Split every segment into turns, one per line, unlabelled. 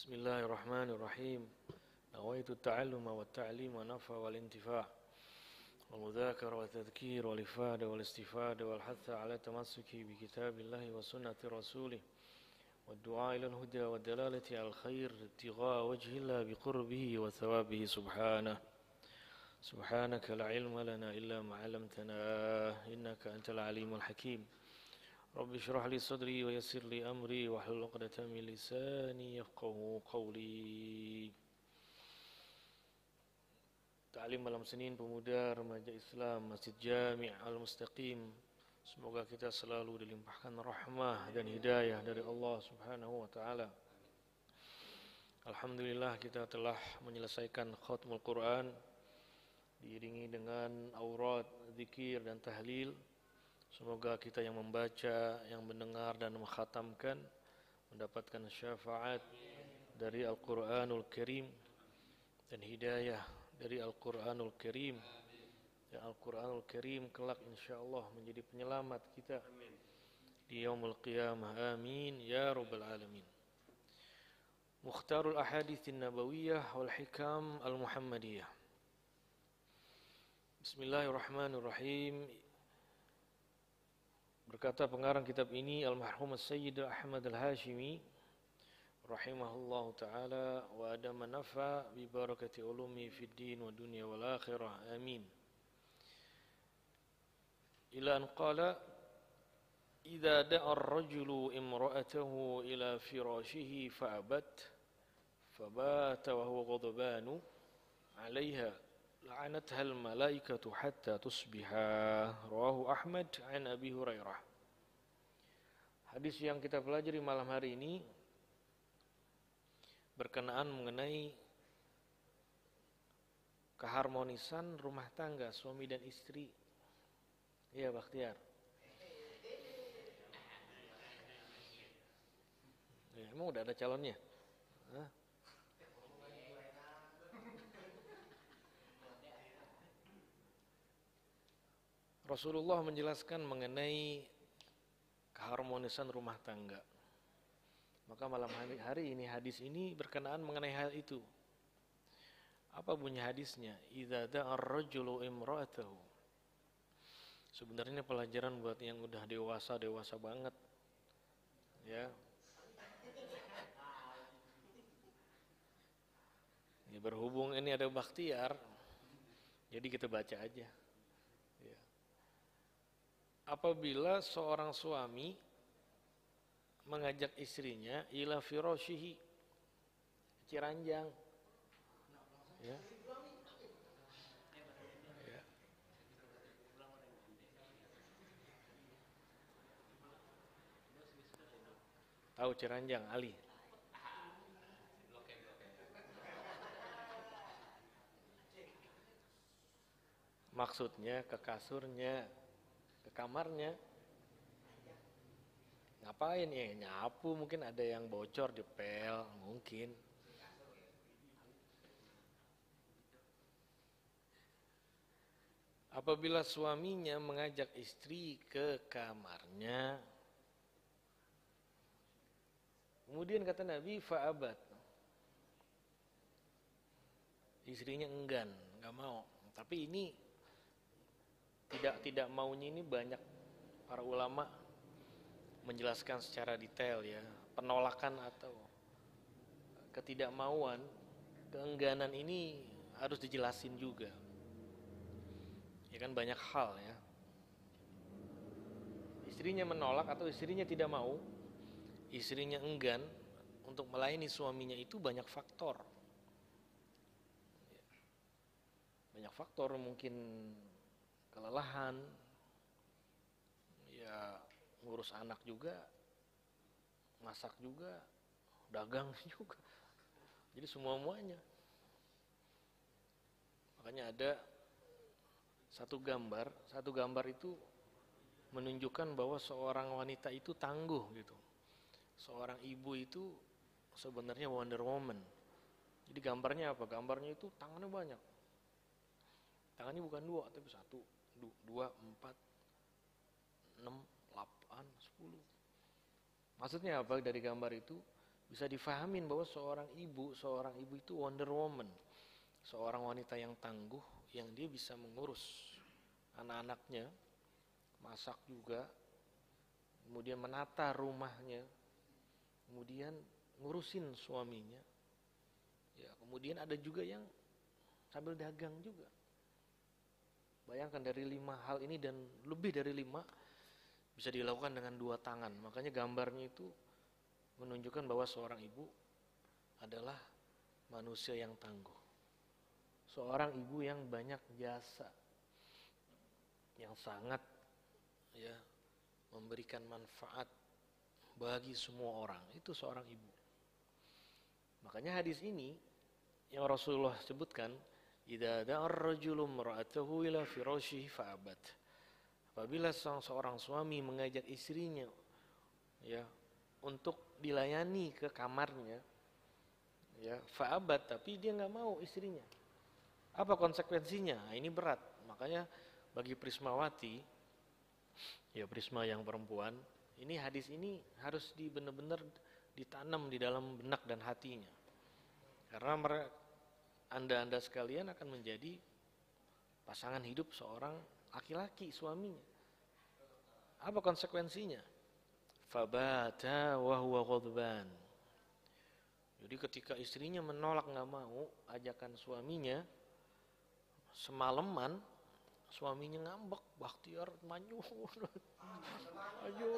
بسم الله الرحمن الرحيم. نويت التعلم والتعليم والنفع والانتفاع والمذاكرة والتذكير والإفادة والاستفادة والحث على التمسك بكتاب الله وسنة رسوله والدعاء إلى الهدى والدلالة على الخير ابتغاء وجه الله بقربه وثوابه. سبحانه. سبحانك لا علم لنا إلا ما علمتنا. إنك أنت العليم الحكيم. رب اشرح لي صدري ويسر لي أمري واحلل عقدة من لساني يفقه قولي Ta'lim malam Senin Pemuda Remaja Islam Masjid Jami' Al-Mustaqim Semoga kita selalu dilimpahkan rahmah dan hidayah dari Allah Subhanahu wa taala. Alhamdulillah kita telah menyelesaikan khatmul Quran diiringi dengan aurat, zikir dan tahlil. Semoga kita yang membaca, yang mendengar dan mengkhatamkan mendapatkan syafaat dari Al-Qur'anul Karim dan hidayah dari Al-Quranul Karim. Dan Al-Quranul Karim kelak insyaAllah menjadi penyelamat kita di yaumul qiyamah. Amin. Ya rabbal alamin. Mukhtarul Ahadithin Nabawiyah wal Hikam Al-Muhammadiyah. Bismillahirrahmanirrahim Berkata pengarang kitab ini Al-Mahrum Sayyid Ahmad Al-Hashimi رحمه الله تعالى وأدم نفع ببركة علومه في الدين والدنيا والآخرة آمين إلى أن قال إذا دعا الرجل امرأته إلى فراشه فأبت فبات وهو غضبان عليها لعنتها الملائكة حتى تصبح رواه أحمد عن أبي هريرة Hadis yang kita pelajari malam hari ini berkenaan mengenai keharmonisan rumah tangga suami dan istri. Iya, Bakhtiar. Ya, emang udah ada calonnya? Hah? Rasulullah menjelaskan mengenai keharmonisan rumah tangga. Maka malam hari, hari ini hadis ini berkenaan mengenai hal itu. Apa bunyi hadisnya? Idza da'a ar-rajulu imra'atahu. Sebenarnya pelajaran buat yang udah dewasa, dewasa banget. Ya. Ya berhubung ini ada bakhtiar, jadi kita baca aja. Apabila seorang suami mengajak istrinya ila firashihi ciranjang ya. ya. Tahu ciranjang Ali? Maksudnya ke kasurnya, ke kamarnya, Ngapain ya? Nyapu mungkin ada yang bocor di pel, mungkin. Apabila suaminya mengajak istri ke kamarnya, kemudian kata Nabi fa'abat. Istrinya enggan, nggak mau. Tapi ini tidak tidak maunya ini banyak para ulama menjelaskan secara detail ya penolakan atau ketidakmauan keengganan ini harus dijelasin juga. Ya kan banyak hal ya. Istrinya menolak atau istrinya tidak mau istrinya enggan untuk melayani suaminya itu banyak faktor. Banyak faktor mungkin kelelahan ya ngurus anak juga masak juga dagang juga. Jadi semua muanya makanya ada satu gambar satu gambar itu menunjukkan bahwa seorang wanita itu tangguh gitu. Seorang ibu itu sebenarnya Wonder Woman. Jadi gambarnya apa? Gambarnya itu tangannya banyak. Tangannya bukan dua tapi satu dua empat enam 8, 10. Maksudnya apa dari gambar itu? bisa difahamin bahwa seorang ibu, seorang ibu itu Wonder Woman, seorang wanita yang tangguh, yang dia bisa mengurus anak-anaknya, masak juga, kemudian menata rumahnya, kemudian ngurusin suaminya. Ya, kemudian ada juga yang sambil dagang juga. Bayangkan dari lima hal ini dan lebih dari lima bisa dilakukan dengan dua tangan. Makanya gambarnya itu menunjukkan bahwa seorang ibu adalah manusia yang tangguh. Seorang ibu yang banyak jasa, yang sangat ya memberikan manfaat bagi semua orang. Itu seorang ibu. Makanya hadis ini yang Rasulullah sebutkan Idza da'ar rajulu imra'atahu ila fa'abat. Apabila seorang suami mengajak istrinya ya untuk dilayani ke kamarnya ya fa'abat tapi dia nggak mau istrinya. Apa konsekuensinya? Nah, ini berat. Makanya bagi Prismawati ya Prisma yang perempuan, ini hadis ini harus di benar-benar ditanam di dalam benak dan hatinya. Karena mereka anda-anda sekalian akan menjadi pasangan hidup seorang laki-laki suaminya. Apa konsekuensinya? Fabata wa huwa. Jadi ketika istrinya menolak nggak mau ajakan suaminya, semalaman suaminya ngambek, Bakhtiar maju. maju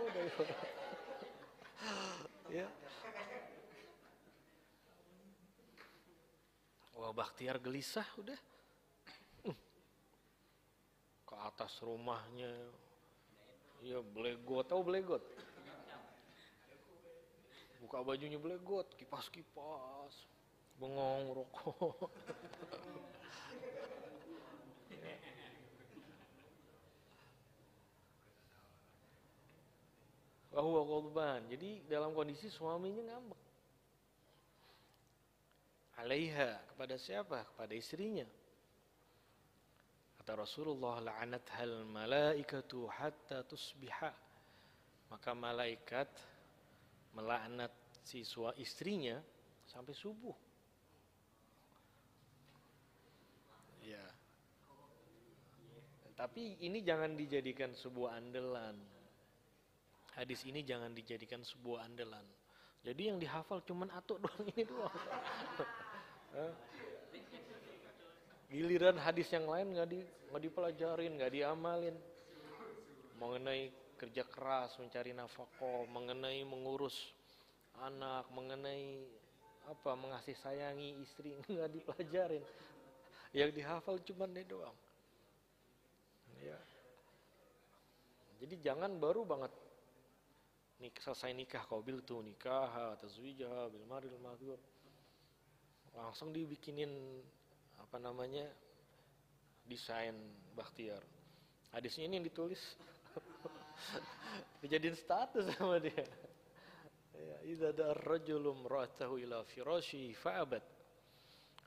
ya. Wah Bakhtiar gelisah udah. Ke atas rumahnya. Ya belegot, tahu belegot? Buka bajunya belegot, kipas-kipas. Bengong rokok. Bahwa korban. Jadi dalam kondisi suaminya ngambek alaiha kepada siapa? Kepada istrinya. Kata Rasulullah la'anat hal malaikatu hatta tusbiha. Maka malaikat melaknat siswa istrinya sampai subuh. Ya. Tapi ini jangan dijadikan sebuah andalan. Hadis ini jangan dijadikan sebuah andalan. Jadi yang dihafal cuman atuk doang ini doang. Giliran hadis yang lain nggak di nggak dipelajarin, nggak diamalin. Mengenai kerja keras mencari nafkah, mengenai mengurus anak, mengenai apa mengasih sayangi istri nggak dipelajarin. Yang dihafal cuma dia doang. Ya. Jadi jangan baru banget nik selesai nikah kau bil tuh nikah atau zuijah bil maril maghdur langsung dibikinin apa namanya desain Bakhtiar. Hadisnya ini yang ditulis. Dijadiin status sama dia. Ya idza dar-rajulum ra'atahu ila firashi fa'abat.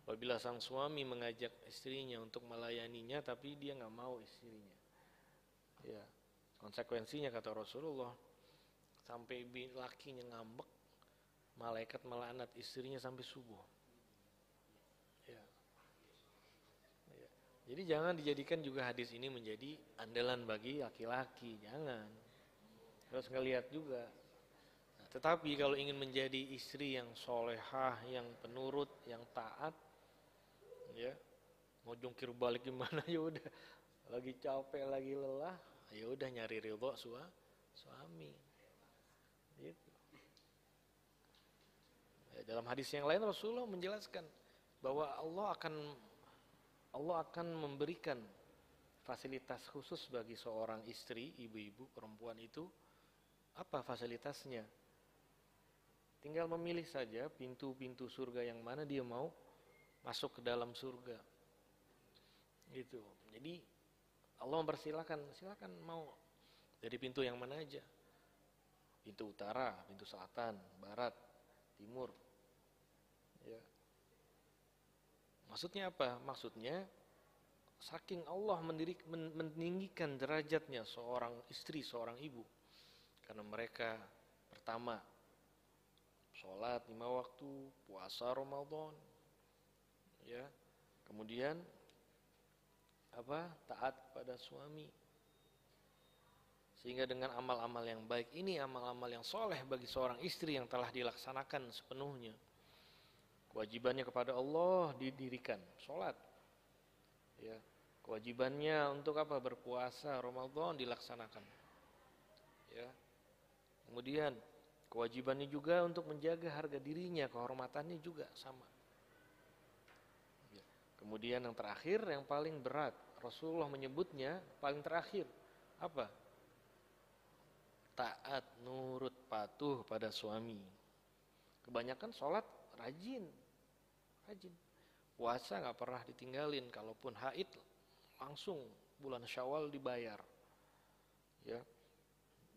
Apabila sang suami mengajak istrinya untuk melayaninya tapi dia nggak mau istrinya. Ya konsekuensinya kata Rasulullah sampai lakinya ngambek malaikat melaknat istrinya sampai subuh. Jadi jangan dijadikan juga hadis ini menjadi andalan bagi laki-laki, jangan. Terus ngelihat juga. Nah, tetapi kalau ingin menjadi istri yang solehah, yang penurut, yang taat, ya mau jungkir balik gimana? Ya udah lagi capek lagi lelah ya udah nyari ridho sua, suami gitu. Dalam hadis yang lain Rasulullah menjelaskan bahwa Allah akan Allah akan memberikan fasilitas khusus bagi seorang istri, ibu-ibu, perempuan itu. Apa fasilitasnya? Tinggal memilih saja pintu-pintu surga yang mana dia mau masuk ke dalam surga. Gitu. Jadi Allah mempersilahkan, silakan mau dari pintu yang mana aja. Pintu utara, pintu selatan, barat, timur. Ya, Maksudnya apa? Maksudnya saking Allah mendirik, meninggikan derajatnya seorang istri, seorang ibu. Karena mereka pertama sholat lima waktu, puasa Ramadan, ya, kemudian apa taat pada suami, sehingga dengan amal-amal yang baik ini amal-amal yang soleh bagi seorang istri yang telah dilaksanakan sepenuhnya, kewajibannya kepada Allah didirikan, sholat, ya, kewajibannya untuk apa berpuasa Ramadan dilaksanakan, ya, kemudian Kewajibannya juga untuk menjaga harga dirinya, kehormatannya juga sama. Ya. Kemudian yang terakhir, yang paling berat, Rasulullah menyebutnya paling terakhir apa? Taat, nurut, patuh pada suami. Kebanyakan sholat rajin, rajin. Puasa nggak pernah ditinggalin, kalaupun haid langsung bulan Syawal dibayar. Ya,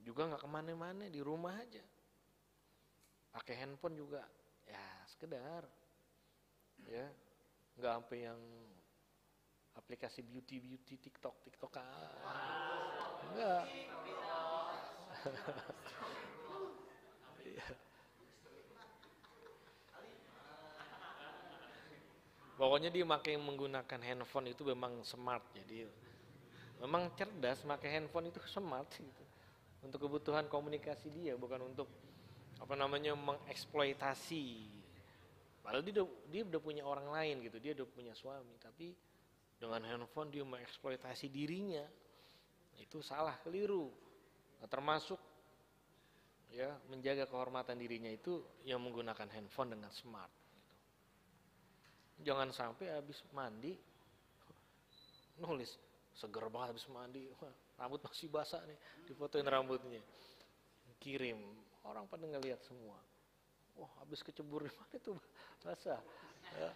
juga nggak ke mana-mana di rumah aja. Pakai handphone juga. Ya sekedar. Ya. Nggak sampai yang aplikasi beauty beauty TikTok TikTok enggak Pokoknya dia makai menggunakan handphone itu memang smart jadi memang cerdas pakai handphone itu smart gitu. Untuk kebutuhan komunikasi dia bukan untuk apa namanya mengeksploitasi. Padahal dia udah, dia udah punya orang lain gitu dia udah punya suami tapi dengan handphone dia mengeksploitasi dirinya. Itu salah keliru termasuk ya menjaga kehormatan dirinya itu yang menggunakan handphone dengan smart gitu. jangan sampai habis mandi nulis seger banget habis mandi rambut masih basah nih difotoin rambutnya kirim orang pada ngelihat semua wah habis kecebur di mana itu basah ya.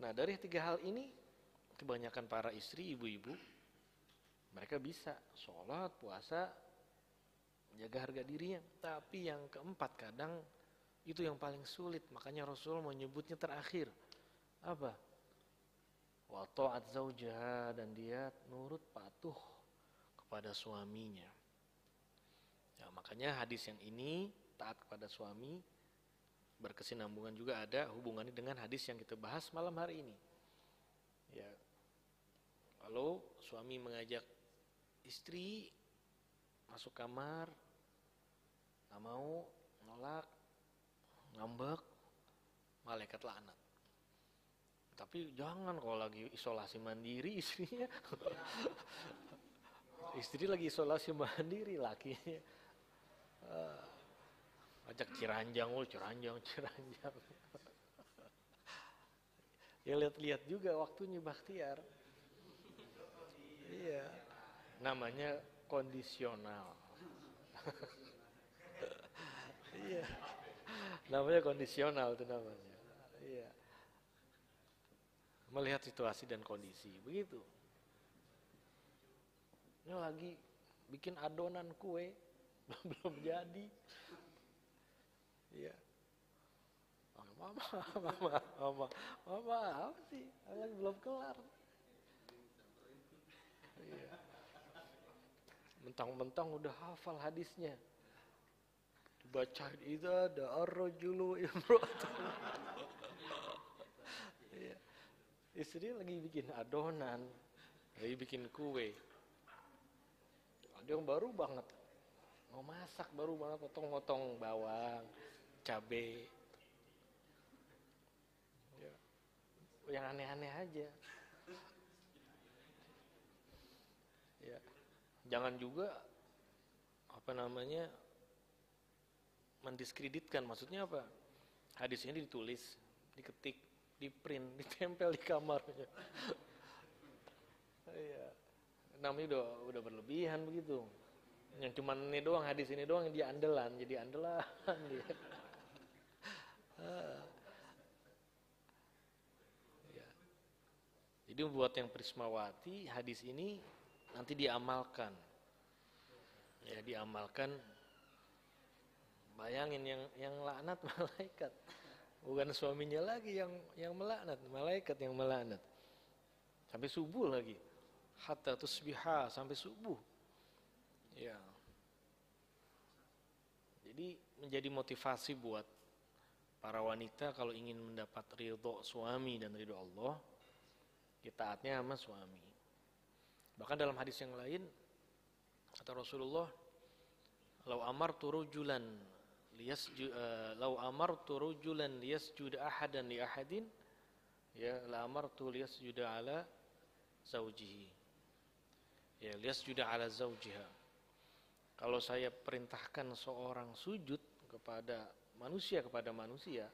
nah dari tiga hal ini kebanyakan para istri ibu-ibu mereka bisa sholat puasa menjaga harga dirinya tapi yang keempat kadang itu yang paling sulit makanya Rasul menyebutnya terakhir apa wa ta'at dan dia nurut patuh kepada suaminya. Ya, makanya hadis yang ini taat kepada suami berkesinambungan juga ada hubungannya dengan hadis yang kita bahas malam hari ini. Ya. Kalau suami mengajak istri masuk kamar, nggak mau, nolak, ngambek, malaikat laknat. Tapi jangan kalau lagi isolasi mandiri istrinya. Istri lagi isolasi mandiri lakinya. Uh, ajak ciranjang oh ciranjang ciranjang. Ya lihat-lihat juga waktunya bakhtiar iya. Namanya kondisional. Iya. Namanya kondisional itu namanya. Iya. Melihat situasi dan kondisi begitu. Ini lagi bikin adonan kue belum jadi. Iya. Mama mama mama mama apa sih? Lagi belum kelar mentang-mentang udah hafal hadisnya. Dibacain itu ada arrojulu iya. istri lagi bikin adonan lagi bikin kue. Ada yang baru banget. Mau masak baru banget potong-potong bawang cabe. Ya. yang aneh-aneh aja ya jangan juga apa namanya mendiskreditkan. Maksudnya apa? Hadis ini ditulis diketik di print ditempel di kamarnya iya. Namanya udah udah berlebihan begitu. Yang cuma ini doang hadis ini doang dia andalan jadi andalan dia ya. jadi buat yang Prismawati hadis ini nanti diamalkan. Ya diamalkan. Bayangin yang yang laknat malaikat. Bukan suaminya lagi yang yang melaknat malaikat yang melaknat. Sampai subuh lagi. Hatta tusbiha sampai subuh. Ya, Jadi menjadi motivasi buat para wanita kalau ingin mendapat ridho suami dan ridho Allah, kita taatnya sama suami. Bahkan dalam hadis yang lain kata Rasulullah, "Lau amartu rujulan liyasju uh, lau amartu rujulan liyasjuda ahadan li ahadin ya la amartu liyasjuda ala zaujihi." Ya, liyasjuda ala zaujiha. Kalau saya perintahkan seorang sujud kepada manusia kepada manusia,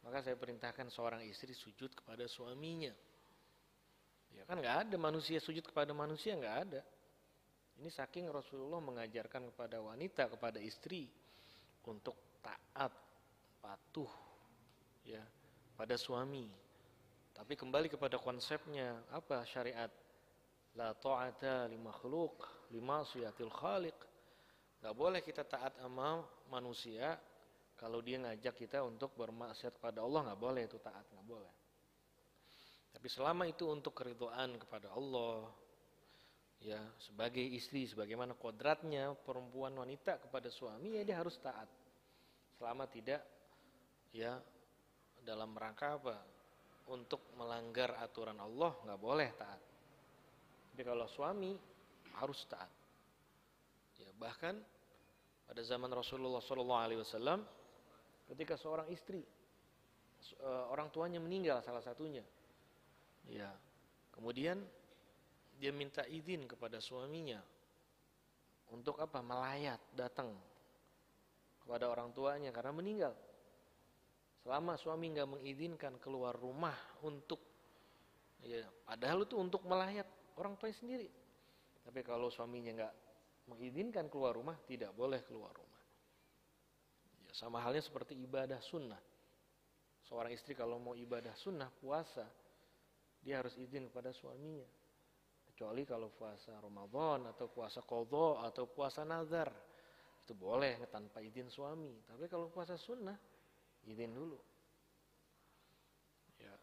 maka saya perintahkan seorang istri sujud kepada suaminya. Ya kan nggak ada manusia sujud kepada manusia nggak ada. Ini saking Rasulullah mengajarkan kepada wanita kepada istri untuk taat patuh ya pada suami. Tapi kembali kepada konsepnya apa syariat la ta'ata li makhluk lima suyatil khaliq. Gak boleh kita taat sama manusia kalau dia ngajak kita untuk bermaksiat kepada Allah nggak boleh itu taat nggak boleh. Tapi selama itu untuk keridhaan kepada Allah, ya sebagai istri, sebagaimana kodratnya perempuan wanita kepada suami, ya dia harus taat. Selama tidak, ya dalam rangka apa? Untuk melanggar aturan Allah nggak boleh taat. Tapi kalau suami harus taat. Ya bahkan pada zaman Rasulullah SAW, ketika seorang istri, eh, orang tuanya meninggal salah satunya, Ya. Kemudian dia minta izin kepada suaminya untuk apa? Melayat, datang kepada orang tuanya karena meninggal. Selama suami nggak mengizinkan keluar rumah untuk ya, padahal itu untuk melayat orang tuanya sendiri. Tapi kalau suaminya nggak mengizinkan keluar rumah, tidak boleh keluar rumah. Ya, sama halnya seperti ibadah sunnah. Seorang istri kalau mau ibadah sunnah, puasa, dia harus izin kepada suaminya. Kecuali kalau puasa Ramadan atau puasa kodho atau puasa nazar. Itu boleh tanpa izin suami. Tapi kalau puasa sunnah, izin dulu. Ya.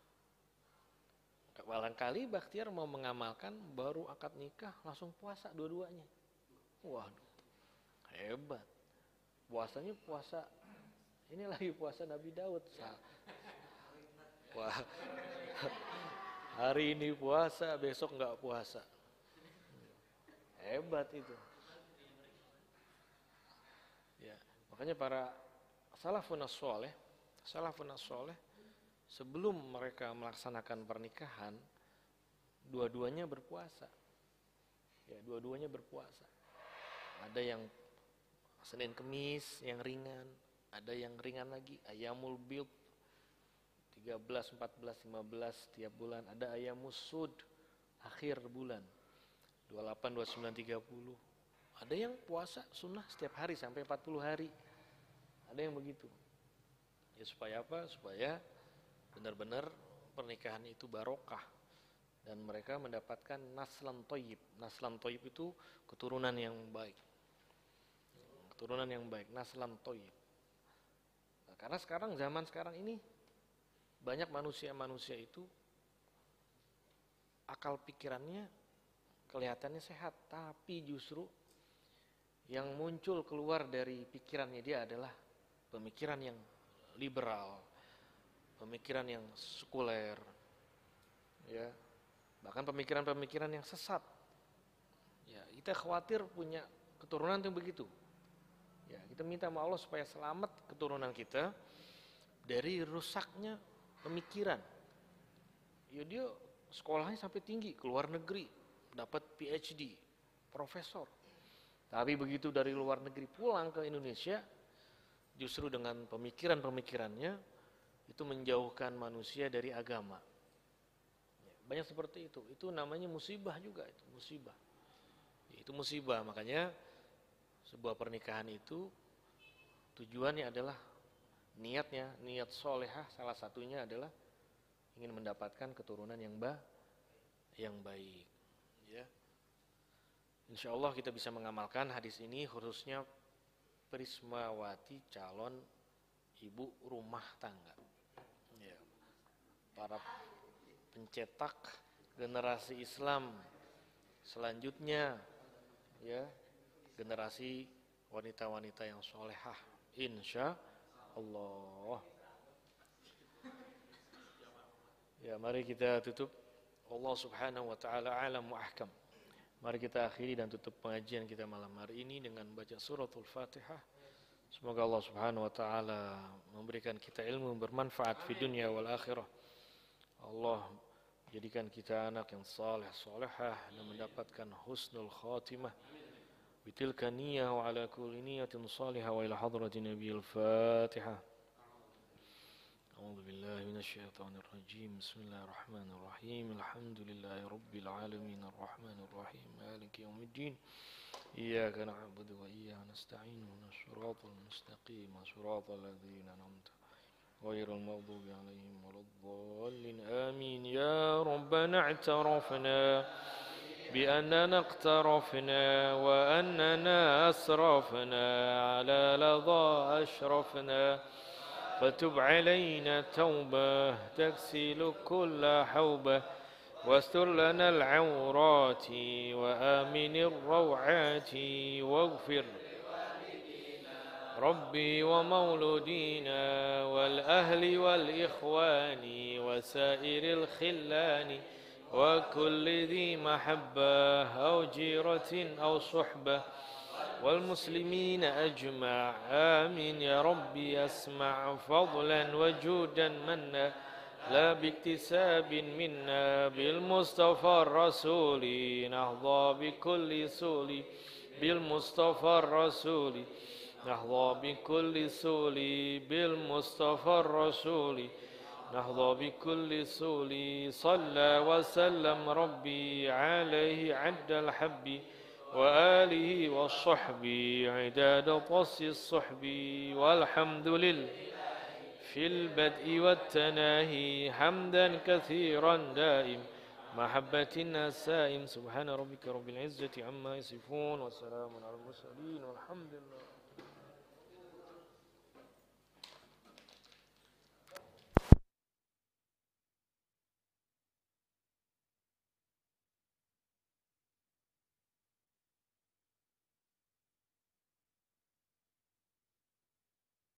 Barangkali Bakhtiar mau mengamalkan baru akad nikah langsung puasa dua-duanya. Waduh, hebat. Puasanya puasa, ini lagi puasa Nabi Daud. Wah, Hari ini puasa, besok nggak puasa. Hebat itu. Ya, makanya para salafun soleh, salafun soleh, sebelum mereka melaksanakan pernikahan, dua-duanya berpuasa. Ya, dua-duanya berpuasa. Ada yang Senin Kemis yang ringan, ada yang ringan lagi, ayamul bilb 13, 14, 15 tiap bulan. Ada ayam musud akhir bulan. 28, 29, 30. Ada yang puasa sunnah setiap hari sampai 40 hari. Ada yang begitu. Ya supaya apa? Supaya benar-benar pernikahan itu barokah dan mereka mendapatkan naslan toyib. Naslan toyib itu keturunan yang baik. Keturunan yang baik, naslan toyib. Nah, karena sekarang zaman sekarang ini banyak manusia-manusia itu akal pikirannya kelihatannya sehat, tapi justru yang muncul keluar dari pikirannya dia adalah pemikiran yang liberal, pemikiran yang sekuler, ya, bahkan pemikiran-pemikiran yang sesat. Ya, kita khawatir punya keturunan yang begitu. Ya, kita minta sama Allah supaya selamat keturunan kita dari rusaknya pemikiran. Ya dia sekolahnya sampai tinggi, keluar negeri, dapat PhD, profesor. Tapi begitu dari luar negeri pulang ke Indonesia, justru dengan pemikiran-pemikirannya itu menjauhkan manusia dari agama. Ya, banyak seperti itu. Itu namanya musibah juga itu, musibah. Ya, itu musibah, makanya sebuah pernikahan itu tujuannya adalah niatnya, niat solehah salah satunya adalah ingin mendapatkan keturunan yang ba yang baik. Ya. Insya Allah kita bisa mengamalkan hadis ini khususnya Prismawati calon ibu rumah tangga. Ya. Para pencetak generasi Islam selanjutnya ya generasi wanita-wanita yang solehah. Insya Allah. Ya, mari kita tutup. Allah Subhanahu wa taala alam wa ahkam. Mari kita akhiri dan tutup pengajian kita malam hari ini dengan baca suratul Fatihah. Semoga Allah Subhanahu wa taala memberikan kita ilmu bermanfaat di dunia wal akhirah. Allah jadikan kita anak yang saleh salehah dan mendapatkan husnul khatimah. بتلك النية وعلى كل نية صالحة وإلى حضرة النبي الفاتحة. أعوذ بالله من الشيطان الرجيم. بسم الله الرحمن الرحيم. الحمد لله رب العالمين. الرحمن الرحيم. مالك يوم الدين. إياك نعبد وإياك نستعين. من الصراط المستقيم. صراط الذين أنعمت غير المغضوب عليهم ولا الضالين. آمين. يا ربنا اعترفنا. بأننا اقترفنا وأننا أسرفنا على لظى أشرفنا. فتب علينا توبة تكسل كل حوبة واستر لنا العورات وآمن الروعات واغفر ربي ومولودينا والأهل والإخوان وسائر الخلان وكل ذي محبة أو جيرة أو صحبة والمسلمين أجمع آمين يا ربي أسمع فضلا وجودا منا لا باكتساب منا بالمصطفى الرسول نهضى بكل سول بالمصطفى الرسول نهضى بكل سول بالمصطفى الرسول نهضى بكل سول. صلى وسلم ربي عليه عد الحب وآله والصحب. عداد طص الصحب. والحمد لله في البدء والتناهي حمدا كثيرا دائم. محبة النسائم. سبحان ربك رب العزة عما يصفون. وسلام على المرسلين. والحمد لله.